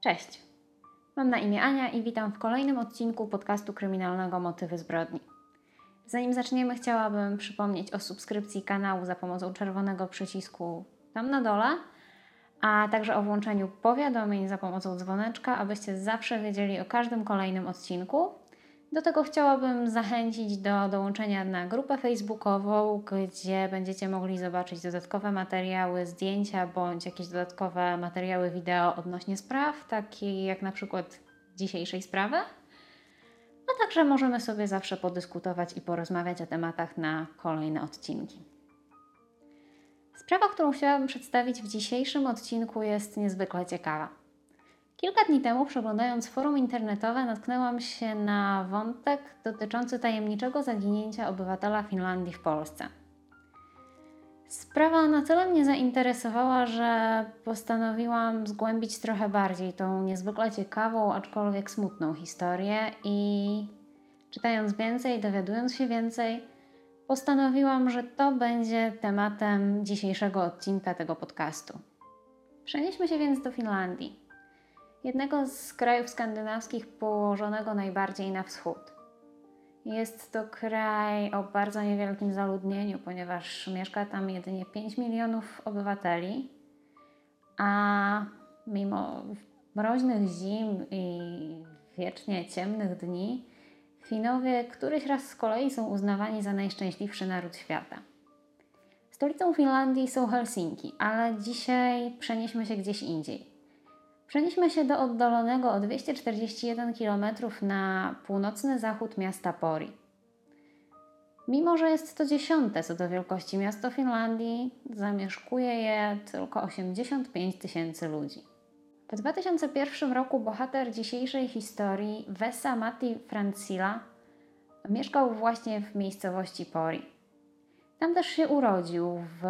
Cześć. Mam na imię Ania i witam w kolejnym odcinku podcastu kryminalnego Motywy zbrodni. Zanim zaczniemy, chciałabym przypomnieć o subskrypcji kanału za pomocą czerwonego przycisku tam na dole, a także o włączeniu powiadomień za pomocą dzwoneczka, abyście zawsze wiedzieli o każdym kolejnym odcinku. Do tego chciałabym zachęcić do dołączenia na grupę facebookową, gdzie będziecie mogli zobaczyć dodatkowe materiały, zdjęcia bądź jakieś dodatkowe materiały wideo odnośnie spraw, takie jak na przykład dzisiejszej sprawy. A także możemy sobie zawsze podyskutować i porozmawiać o tematach na kolejne odcinki. Sprawa, którą chciałabym przedstawić w dzisiejszym odcinku, jest niezwykle ciekawa. Kilka dni temu, przeglądając forum internetowe, natknęłam się na wątek dotyczący tajemniczego zaginięcia obywatela Finlandii w Polsce. Sprawa na tyle mnie zainteresowała, że postanowiłam zgłębić trochę bardziej tą niezwykle ciekawą, aczkolwiek smutną historię i czytając więcej, dowiadując się więcej, postanowiłam, że to będzie tematem dzisiejszego odcinka tego podcastu. Przenieśmy się więc do Finlandii, jednego z krajów skandynawskich położonego najbardziej na wschód. Jest to kraj o bardzo niewielkim zaludnieniu, ponieważ mieszka tam jedynie 5 milionów obywateli, a mimo mroźnych zim i wiecznie ciemnych dni, Finowie któryś raz z kolei są uznawani za najszczęśliwszy naród świata. Stolicą Finlandii są Helsinki, ale dzisiaj przenieśmy się gdzieś indziej. Przenieśmy się do oddalonego o 241 km na północny zachód miasta Pori. Mimo, że jest to dziesiąte co do wielkości miasto Finlandii, zamieszkuje je tylko 85 tysięcy ludzi. W 2001 roku bohater dzisiejszej historii, Vesa Matti Francila, mieszkał właśnie w miejscowości Pori. Tam też się urodził w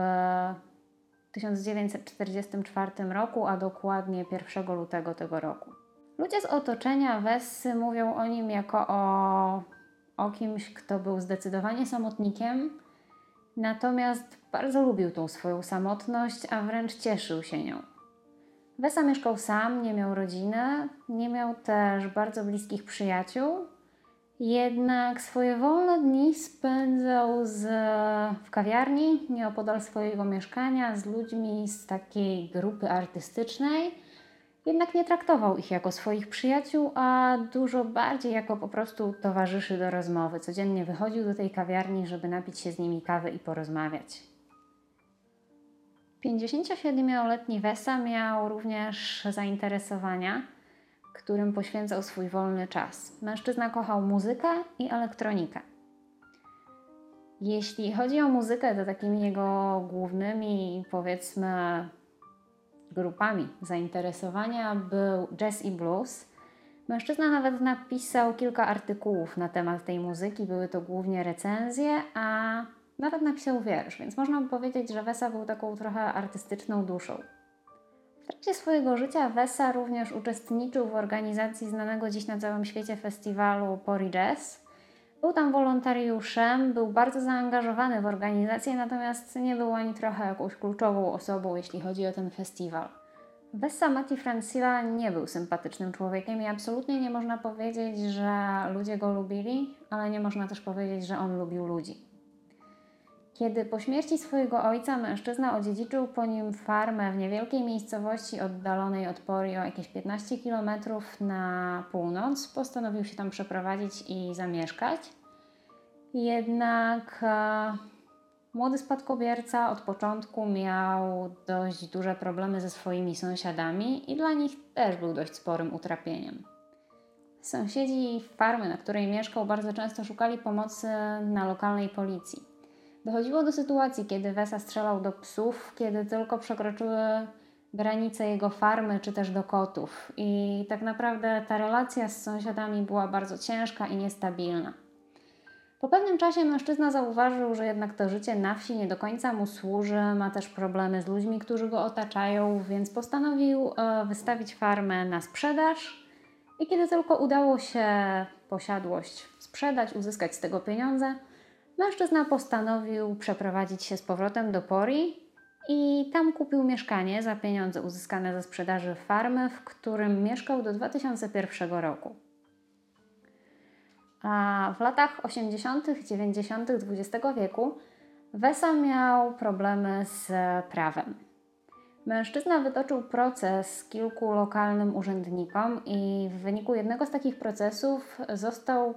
1944 roku, a dokładnie 1 lutego tego roku. Ludzie z otoczenia Wessy mówią o nim jako o, o kimś, kto był zdecydowanie samotnikiem, natomiast bardzo lubił tą swoją samotność, a wręcz cieszył się nią. Wesa mieszkał sam, nie miał rodziny, nie miał też bardzo bliskich przyjaciół, jednak swoje wolne dni spędzał z, w kawiarni nieopodal swojego mieszkania z ludźmi z takiej grupy artystycznej. Jednak nie traktował ich jako swoich przyjaciół, a dużo bardziej jako po prostu towarzyszy do rozmowy. Codziennie wychodził do tej kawiarni, żeby napić się z nimi kawy i porozmawiać. 57-letni Wesa miał również zainteresowania, którym poświęcał swój wolny czas. Mężczyzna kochał muzykę i elektronikę. Jeśli chodzi o muzykę, to takimi jego głównymi, powiedzmy, grupami zainteresowania był jazz i blues. Mężczyzna nawet napisał kilka artykułów na temat tej muzyki, były to głównie recenzje, a nawet napisał wiersz, więc można by powiedzieć, że Wesa był taką trochę artystyczną duszą. W trakcie swojego życia Wesa również uczestniczył w organizacji znanego dziś na całym świecie festiwalu Pori Jazz. Był tam wolontariuszem, był bardzo zaangażowany w organizację, natomiast nie był ani trochę jakąś kluczową osobą, jeśli chodzi o ten festiwal. Wessa Mati Francila nie był sympatycznym człowiekiem i absolutnie nie można powiedzieć, że ludzie go lubili, ale nie można też powiedzieć, że on lubił ludzi. Kiedy po śmierci swojego ojca mężczyzna odziedziczył po nim farmę w niewielkiej miejscowości oddalonej od Pori o jakieś 15 km na północ, postanowił się tam przeprowadzić i zamieszkać. Jednak e, młody spadkobierca od początku miał dość duże problemy ze swoimi sąsiadami i dla nich też był dość sporym utrapieniem. Sąsiedzi farmy, na której mieszkał, bardzo często szukali pomocy na lokalnej policji. Dochodziło do sytuacji, kiedy Wesa strzelał do psów, kiedy tylko przekroczyły granice jego farmy, czy też do kotów. I tak naprawdę ta relacja z sąsiadami była bardzo ciężka i niestabilna. Po pewnym czasie mężczyzna zauważył, że jednak to życie na wsi nie do końca mu służy, ma też problemy z ludźmi, którzy go otaczają, więc postanowił e, wystawić farmę na sprzedaż. I kiedy tylko udało się posiadłość sprzedać, uzyskać z tego pieniądze, mężczyzna postanowił przeprowadzić się z powrotem do Pori i tam kupił mieszkanie za pieniądze uzyskane ze sprzedaży farmy, w którym mieszkał do 2001 roku. A w latach 80., 90. XX wieku Wesa miał problemy z prawem. Mężczyzna wytoczył proces kilku lokalnym urzędnikom i w wyniku jednego z takich procesów został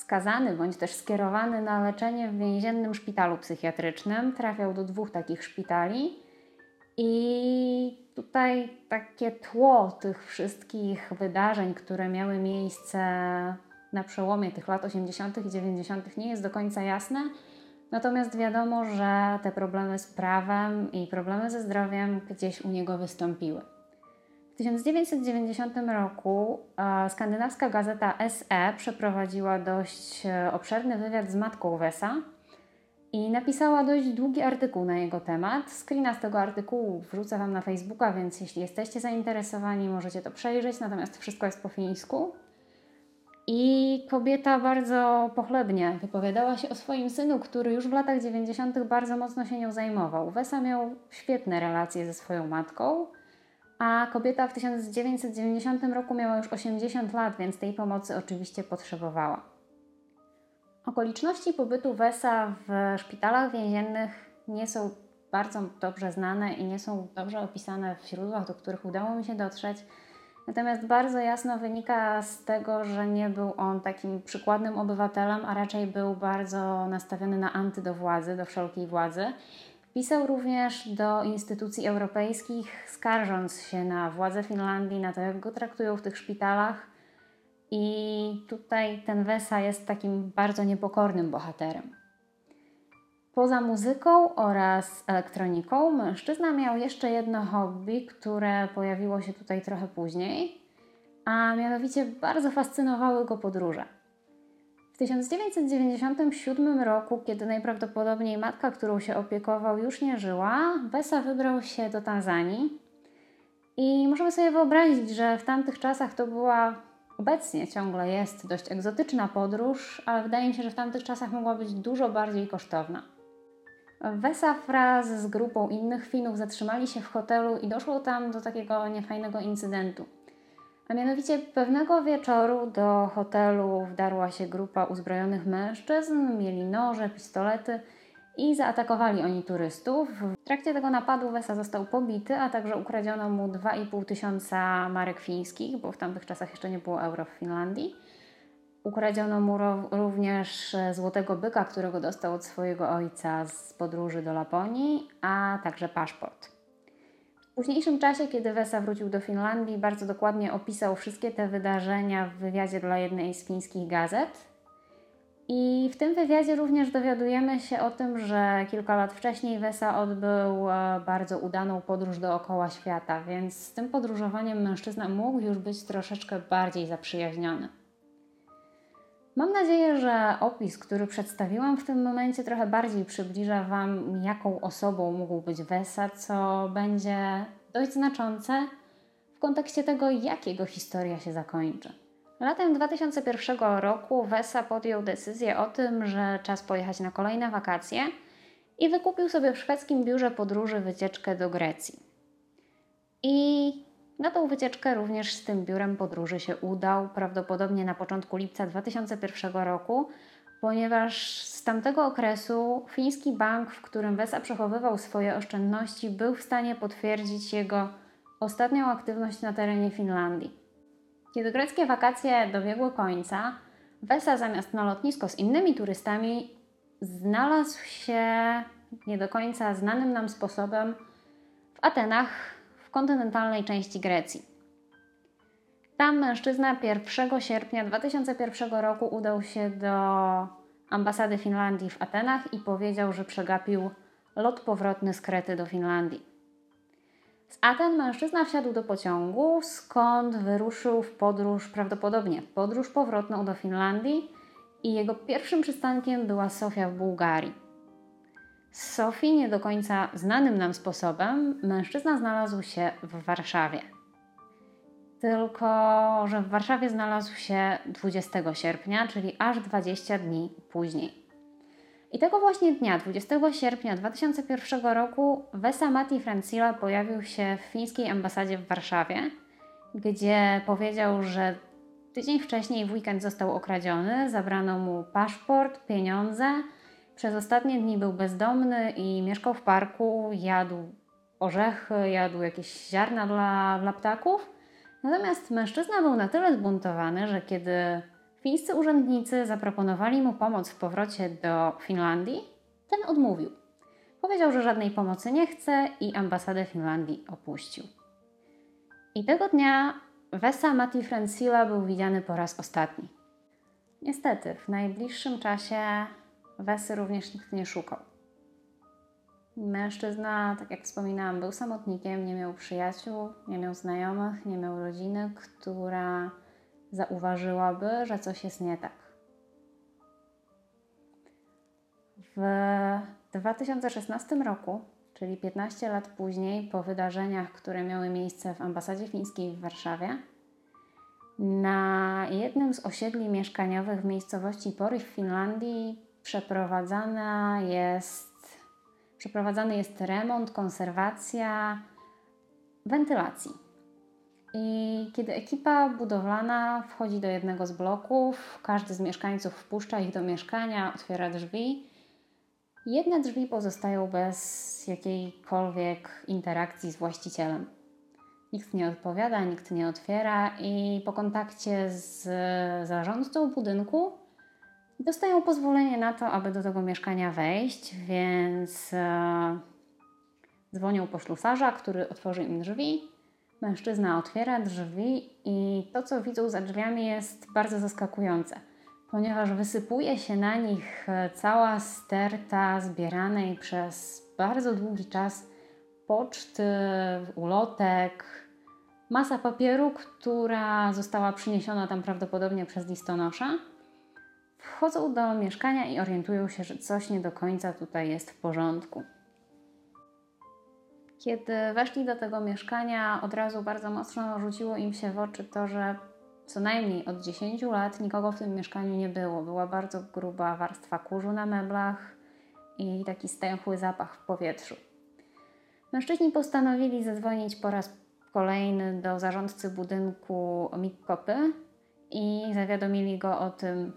skazany bądź też skierowany na leczenie w więziennym szpitalu psychiatrycznym. Trafiał do dwóch takich szpitali i tutaj takie tło tych wszystkich wydarzeń, które miały miejsce na przełomie tych lat 80. i 90. nie jest do końca jasne. Natomiast wiadomo, że te problemy z prawem i problemy ze zdrowiem gdzieś u niego wystąpiły. W 1990 roku skandynawska gazeta SE przeprowadziła dość e, obszerny wywiad z matką Wesa i napisała dość długi artykuł na jego temat. Screena z tego artykułu wrzucę Wam na Facebooka, więc jeśli jesteście zainteresowani, możecie to przejrzeć, natomiast wszystko jest po fińsku. I kobieta bardzo pochlebnie wypowiadała się o swoim synu, który już w latach 90. bardzo mocno się nią zajmował. Wesa miał świetne relacje ze swoją matką, a kobieta w 1990 roku miała już 80 lat, więc tej pomocy oczywiście potrzebowała. Okoliczności pobytu Wesa w szpitalach więziennych nie są bardzo dobrze znane i nie są dobrze opisane w źródłach, do których udało mi się dotrzeć. Natomiast bardzo jasno wynika z tego, że nie był on takim przykładnym obywatelem, a raczej był bardzo nastawiony na anty do władzy, do wszelkiej władzy. Pisał również do instytucji europejskich, skarżąc się na władze Finlandii, na to, jak go traktują w tych szpitalach. I tutaj ten Wesa jest takim bardzo niepokornym bohaterem. Poza muzyką oraz elektroniką, mężczyzna miał jeszcze jedno hobby, które pojawiło się tutaj trochę później, a mianowicie bardzo fascynowały go podróże. W 1997 roku, kiedy najprawdopodobniej matka, którą się opiekował, już nie żyła, Besa wybrał się do Tanzanii. I możemy sobie wyobrazić, że w tamtych czasach to była obecnie ciągle jest dość egzotyczna podróż, ale wydaje mi się, że w tamtych czasach mogła być dużo bardziej kosztowna. Wesa wraz z grupą innych Finów zatrzymali się w hotelu i doszło tam do takiego niefajnego incydentu. A mianowicie pewnego wieczoru do hotelu wdarła się grupa uzbrojonych mężczyzn, mieli noże, pistolety i zaatakowali oni turystów. W trakcie tego napadu Wesa został pobity, a także ukradziono mu 2,5 tysiąca marek fińskich, bo w tamtych czasach jeszcze nie było euro w Finlandii. Ukradziono mu również złotego byka, którego dostał od swojego ojca z podróży do Laponii, a także paszport. Późniejszym czasie, kiedy Wesa wrócił do Finlandii, bardzo dokładnie opisał wszystkie te wydarzenia w wywiadzie dla jednej z fińskich gazet. I w tym wywiadzie również dowiadujemy się o tym, że kilka lat wcześniej Wesa odbył e, bardzo udaną podróż dookoła świata, więc z tym podróżowaniem mężczyzna mógł już być troszeczkę bardziej zaprzyjaźniony. Mam nadzieję, że opis, który przedstawiłam w tym momencie, trochę bardziej przybliża Wam, jaką osobą mógł być Wesa, co będzie dość znaczące w kontekście tego, jak jego historia się zakończy. Latem 2001 roku Wesa podjął decyzję o tym, że czas pojechać na kolejne wakacje i wykupił sobie w szwedzkim biurze podróży wycieczkę do Grecji. I na tą wycieczkę również z tym biurem podróży się udał, prawdopodobnie na początku lipca 2001 roku, ponieważ z tamtego okresu fiński bank, w którym Wesa przechowywał swoje oszczędności, był w stanie potwierdzić jego ostatnią aktywność na terenie Finlandii. Kiedy greckie wakacje dobiegły końca, Wesa zamiast na lotnisko z innymi turystami znalazł się nie do końca znanym nam sposobem w Atenach w kontynentalnej części Grecji. Tam mężczyzna 1 sierpnia 2001 roku udał się do ambasady Finlandii w Atenach i powiedział, że przegapił lot powrotny z Krety do Finlandii. Z Aten mężczyzna wsiadł do pociągu, skąd wyruszył w podróż, prawdopodobnie podróż powrotną do Finlandii i jego pierwszym przystankiem była Sofia w Bułgarii. Z Sofii nie do końca znanym nam sposobem mężczyzna znalazł się w Warszawie. Tylko, że w Warszawie znalazł się 20 sierpnia, czyli aż 20 dni później. I tego właśnie dnia, 20 sierpnia 2001 roku, Vesa Mati Francila pojawił się w fińskiej ambasadzie w Warszawie, gdzie powiedział, że tydzień wcześniej w weekend został okradziony, zabrano mu paszport, pieniądze. Przez ostatnie dni był bezdomny i mieszkał w parku, jadł orzechy, jadł jakieś ziarna dla, dla ptaków. Natomiast mężczyzna był na tyle zbuntowany, że kiedy fińscy urzędnicy zaproponowali mu pomoc w powrocie do Finlandii, ten odmówił. Powiedział, że żadnej pomocy nie chce i ambasadę Finlandii opuścił. I tego dnia Vesa Mati Francila był widziany po raz ostatni. Niestety, w najbliższym czasie Wesy również nikt nie szukał. Mężczyzna, tak jak wspominałam, był samotnikiem, nie miał przyjaciół, nie miał znajomych, nie miał rodziny, która zauważyłaby, że coś jest nie tak. W 2016 roku, czyli 15 lat później, po wydarzeniach, które miały miejsce w ambasadzie fińskiej w Warszawie, na jednym z osiedli mieszkaniowych w miejscowości Pory w Finlandii przeprowadzana jest, przeprowadzany jest remont, konserwacja wentylacji. I kiedy ekipa budowlana wchodzi do jednego z bloków, każdy z mieszkańców wpuszcza ich do mieszkania, otwiera drzwi. Jedne drzwi pozostają bez jakiejkolwiek interakcji z właścicielem. Nikt nie odpowiada, nikt nie otwiera, i po kontakcie z zarządcą budynku dostają pozwolenie na to, aby do tego mieszkania wejść, więc e, dzwonią po ślusarza, który otworzy im drzwi. Mężczyzna otwiera drzwi i to, co widzą za drzwiami, jest bardzo zaskakujące, ponieważ wysypuje się na nich e, cała sterta zbieranej przez bardzo długi czas poczty, ulotek, masa papieru, która została przyniesiona tam prawdopodobnie przez listonosza. Wchodzą do mieszkania i orientują się, że coś nie do końca tutaj jest w porządku. Kiedy weszli do tego mieszkania, od razu bardzo mocno rzuciło im się w oczy to, że co najmniej od 10 lat nikogo w tym mieszkaniu nie było. Była bardzo gruba warstwa kurzu na meblach i taki stęchły zapach w powietrzu. Mężczyźni postanowili zadzwonić po raz kolejny do zarządcy budynku Mikkopy i zawiadomili go o tym,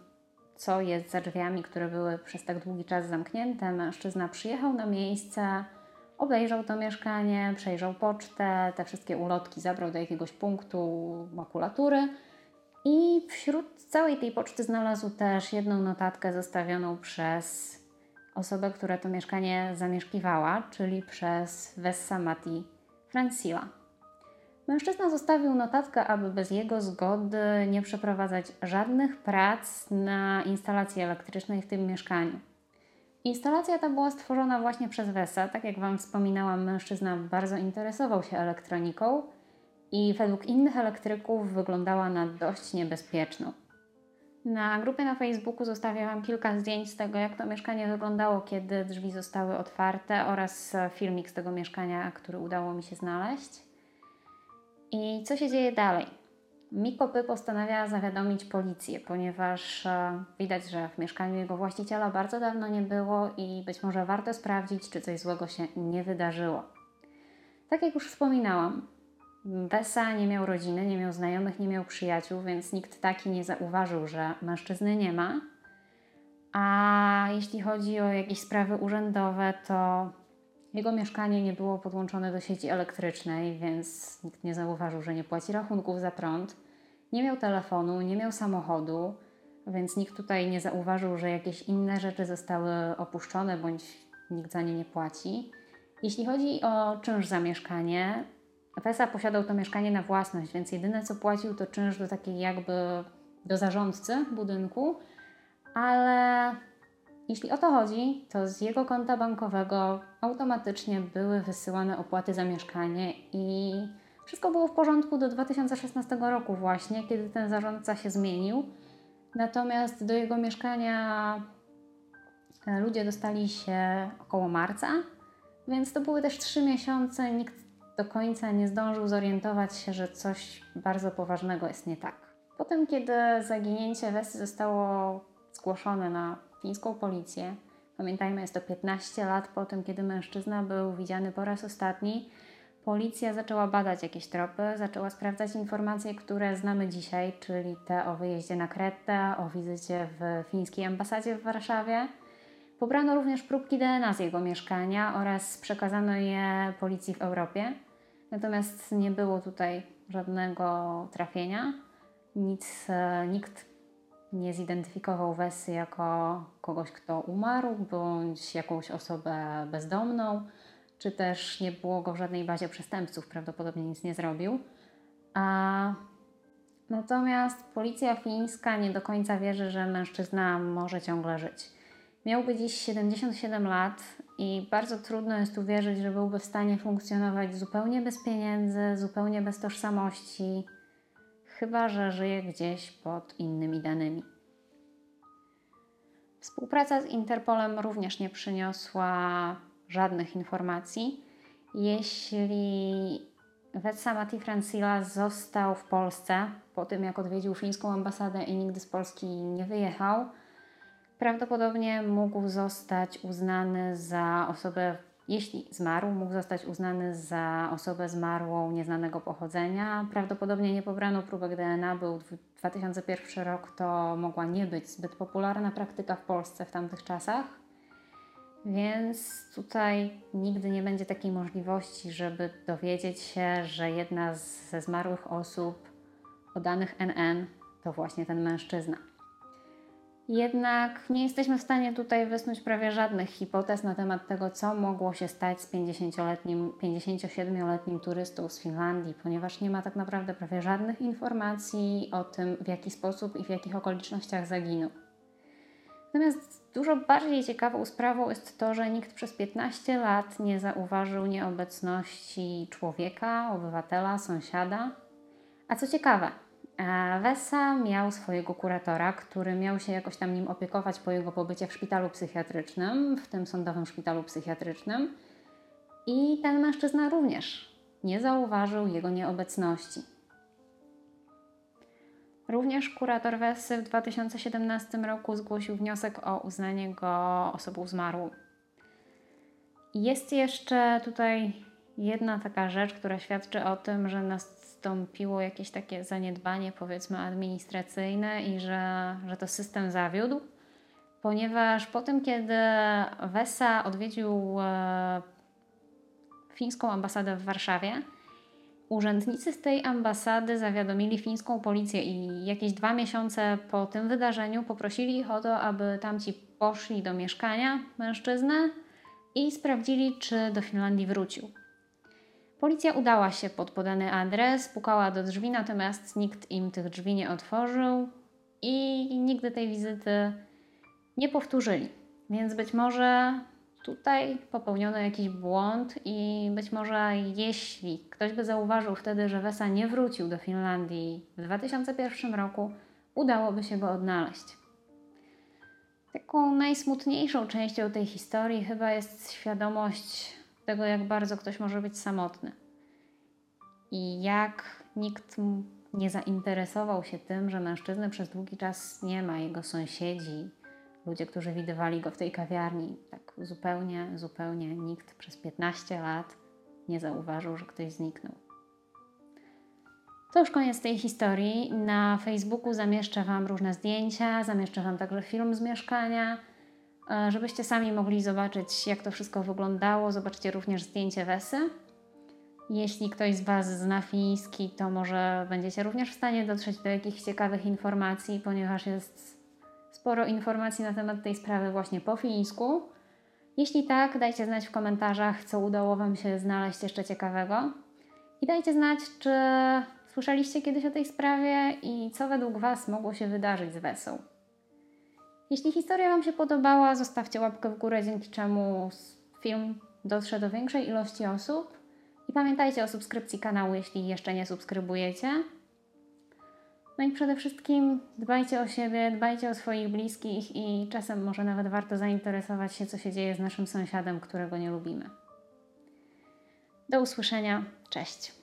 co jest za drzwiami, które były przez tak długi czas zamknięte. Mężczyzna przyjechał na miejsce, obejrzał to mieszkanie, przejrzał pocztę, te wszystkie ulotki zabrał do jakiegoś punktu makulatury i wśród całej tej poczty znalazł też jedną notatkę zostawioną przez osobę, która to mieszkanie zamieszkiwała, czyli przez Vessa Mati Francila. Mężczyzna zostawił notatkę, aby bez jego zgody nie przeprowadzać żadnych prac na instalacji elektrycznej w tym mieszkaniu. Instalacja ta była stworzona właśnie przez Wesa. Tak jak Wam wspominałam, mężczyzna bardzo interesował się elektroniką i według innych elektryków wyglądała na dość niebezpieczną. Na grupie na Facebooku zostawię Wam kilka zdjęć z tego, jak to mieszkanie wyglądało, kiedy drzwi zostały otwarte oraz filmik z tego mieszkania, który udało mi się znaleźć. I co się dzieje dalej? Mikopy postanawia zawiadomić policję, ponieważ e, widać, że w mieszkaniu jego właściciela bardzo dawno nie było i być może warto sprawdzić, czy coś złego się nie wydarzyło. Tak jak już wspominałam, Besa nie miał rodziny, nie miał znajomych, nie miał przyjaciół, więc nikt taki nie zauważył, że mężczyzny nie ma. A jeśli chodzi o jakieś sprawy urzędowe, to jego mieszkanie nie było podłączone do sieci elektrycznej, więc nikt nie zauważył, że nie płaci rachunków za prąd. Nie miał telefonu, nie miał samochodu, więc nikt tutaj nie zauważył, że jakieś inne rzeczy zostały opuszczone bądź nikt za nie nie płaci. Jeśli chodzi o czynsz za mieszkanie, Fesa posiadał to mieszkanie na własność, więc jedyne co płacił to czynsz do takiej jakby do zarządcy budynku, ale jeśli o to chodzi, to z jego konta bankowego automatycznie były wysyłane opłaty za mieszkanie i wszystko było w porządku do 2016 roku właśnie, kiedy ten zarządca się zmienił. Natomiast do jego mieszkania e, ludzie dostali się około marca, więc to były też trzy miesiące. Nikt do końca nie zdążył zorientować się, że coś bardzo poważnego jest nie tak. Potem, kiedy zaginięcie Wesy zostało zgłoszone na fińską policję, Pamiętajmy, jest to 15 lat po tym, kiedy mężczyzna był widziany po raz ostatni. Policja zaczęła badać jakieś tropy, zaczęła sprawdzać informacje, które znamy dzisiaj, czyli te o wyjeździe na Kretę, o wizycie w fińskiej ambasadzie w Warszawie. Pobrano również próbki DNA z jego mieszkania oraz przekazano je policji w Europie. Natomiast nie było tutaj żadnego trafienia. Nic, e, nikt nie zidentyfikował Wesy jako kogoś, kto umarł, bądź jakąś osobę bezdomną, czy też nie było go w żadnej bazie przestępców, prawdopodobnie nic nie zrobił. A natomiast policja fińska nie do końca wierzy, że mężczyzna może ciągle żyć. Miałby dziś 77 lat i bardzo trudno jest uwierzyć, że byłby w stanie funkcjonować zupełnie bez pieniędzy, zupełnie bez tożsamości, chyba że żyje gdzieś pod innymi danymi. Współpraca z Interpolem również nie przyniosła żadnych informacji. Jeśli Wetsa Mati Francila został w Polsce po tym, jak odwiedził fińską ambasadę i nigdy z Polski nie wyjechał, prawdopodobnie mógł zostać uznany za osobę, jeśli zmarł, mógł zostać uznany za osobę zmarłą nieznanego pochodzenia. Prawdopodobnie nie pobrano próbek DNA, był 2001 rok, to mogła nie być zbyt popularna praktyka w Polsce w tamtych czasach. Więc tutaj nigdy nie będzie takiej możliwości, żeby dowiedzieć się, że jedna ze zmarłych osób o danych NN to właśnie ten mężczyzna. Jednak nie jesteśmy w stanie tutaj wysnuć prawie żadnych hipotez na temat tego, co mogło się stać z 50-letnim, 57-letnim turystą z Finlandii, ponieważ nie ma tak naprawdę prawie żadnych informacji o tym, w jaki sposób i w jakich okolicznościach zaginął. Natomiast dużo bardziej ciekawą sprawą jest to, że nikt przez 15 lat nie zauważył nieobecności człowieka, obywatela, sąsiada. A co ciekawe, Wesa miał swojego kuratora, który miał się jakoś tam nim opiekować po jego pobycie w szpitalu psychiatrycznym, w tym sądowym szpitalu psychiatrycznym. I ten mężczyzna również nie zauważył jego nieobecności. Również kurator Wesy w 2017 roku zgłosił wniosek o uznanie go osobą zmarłą. Jest jeszcze tutaj jedna taka rzecz, która świadczy o tym, że nastąpiło jakieś takie zaniedbanie, powiedzmy, administracyjne i że, że to system zawiódł, ponieważ po tym, kiedy Wesa odwiedził e, fińską ambasadę w Warszawie, Urzędnicy z tej ambasady zawiadomili fińską policję i jakieś dwa miesiące po tym wydarzeniu poprosili ich o to, aby tamci poszli do mieszkania mężczyznę i sprawdzili, czy do Finlandii wrócił. Policja udała się pod podany adres, pukała do drzwi, natomiast nikt im tych drzwi nie otworzył i nigdy tej wizyty nie powtórzyli. Więc być może tutaj popełniono jakiś błąd i być może jeśli ktoś by zauważył wtedy, że Wesa nie wrócił do Finlandii w 2001 roku, udałoby się go odnaleźć. Taką najsmutniejszą częścią tej historii chyba jest świadomość tego, jak bardzo ktoś może być samotny. I jak nikt nie zainteresował się tym, że mężczyzny przez długi czas nie ma, jego sąsiedzi, ludzie, którzy widywali go w tej kawiarni, tak zupełnie, zupełnie nikt przez 15 lat nie zauważył, że ktoś zniknął. To już koniec tej historii. Na Facebooku zamieszczę Wam różne zdjęcia, zamieszczę Wam także film z mieszkania, żebyście sami mogli zobaczyć, jak to wszystko wyglądało. Zobaczcie również zdjęcie Wesy. Jeśli ktoś z Was zna fiński, to może będziecie również w stanie dotrzeć do jakichś ciekawych informacji, ponieważ jest sporo informacji na temat tej sprawy właśnie po fińsku. Jeśli tak, dajcie znać w komentarzach, co udało Wam się znaleźć jeszcze ciekawego. I dajcie znać, czy słyszeliście kiedyś o tej sprawie i co według Was mogło się wydarzyć z Wesą. Jeśli historia Wam się podobała, zostawcie łapkę w górę, dzięki czemu film dotrze do większej ilości osób. I pamiętajcie o subskrypcji kanału, jeśli jeszcze nie subskrybujecie. No i przede wszystkim dbajcie o siebie, dbajcie o swoich bliskich i czasem może nawet warto zainteresować się, co się dzieje z naszym sąsiadem, którego nie lubimy. Do usłyszenia. Cześć.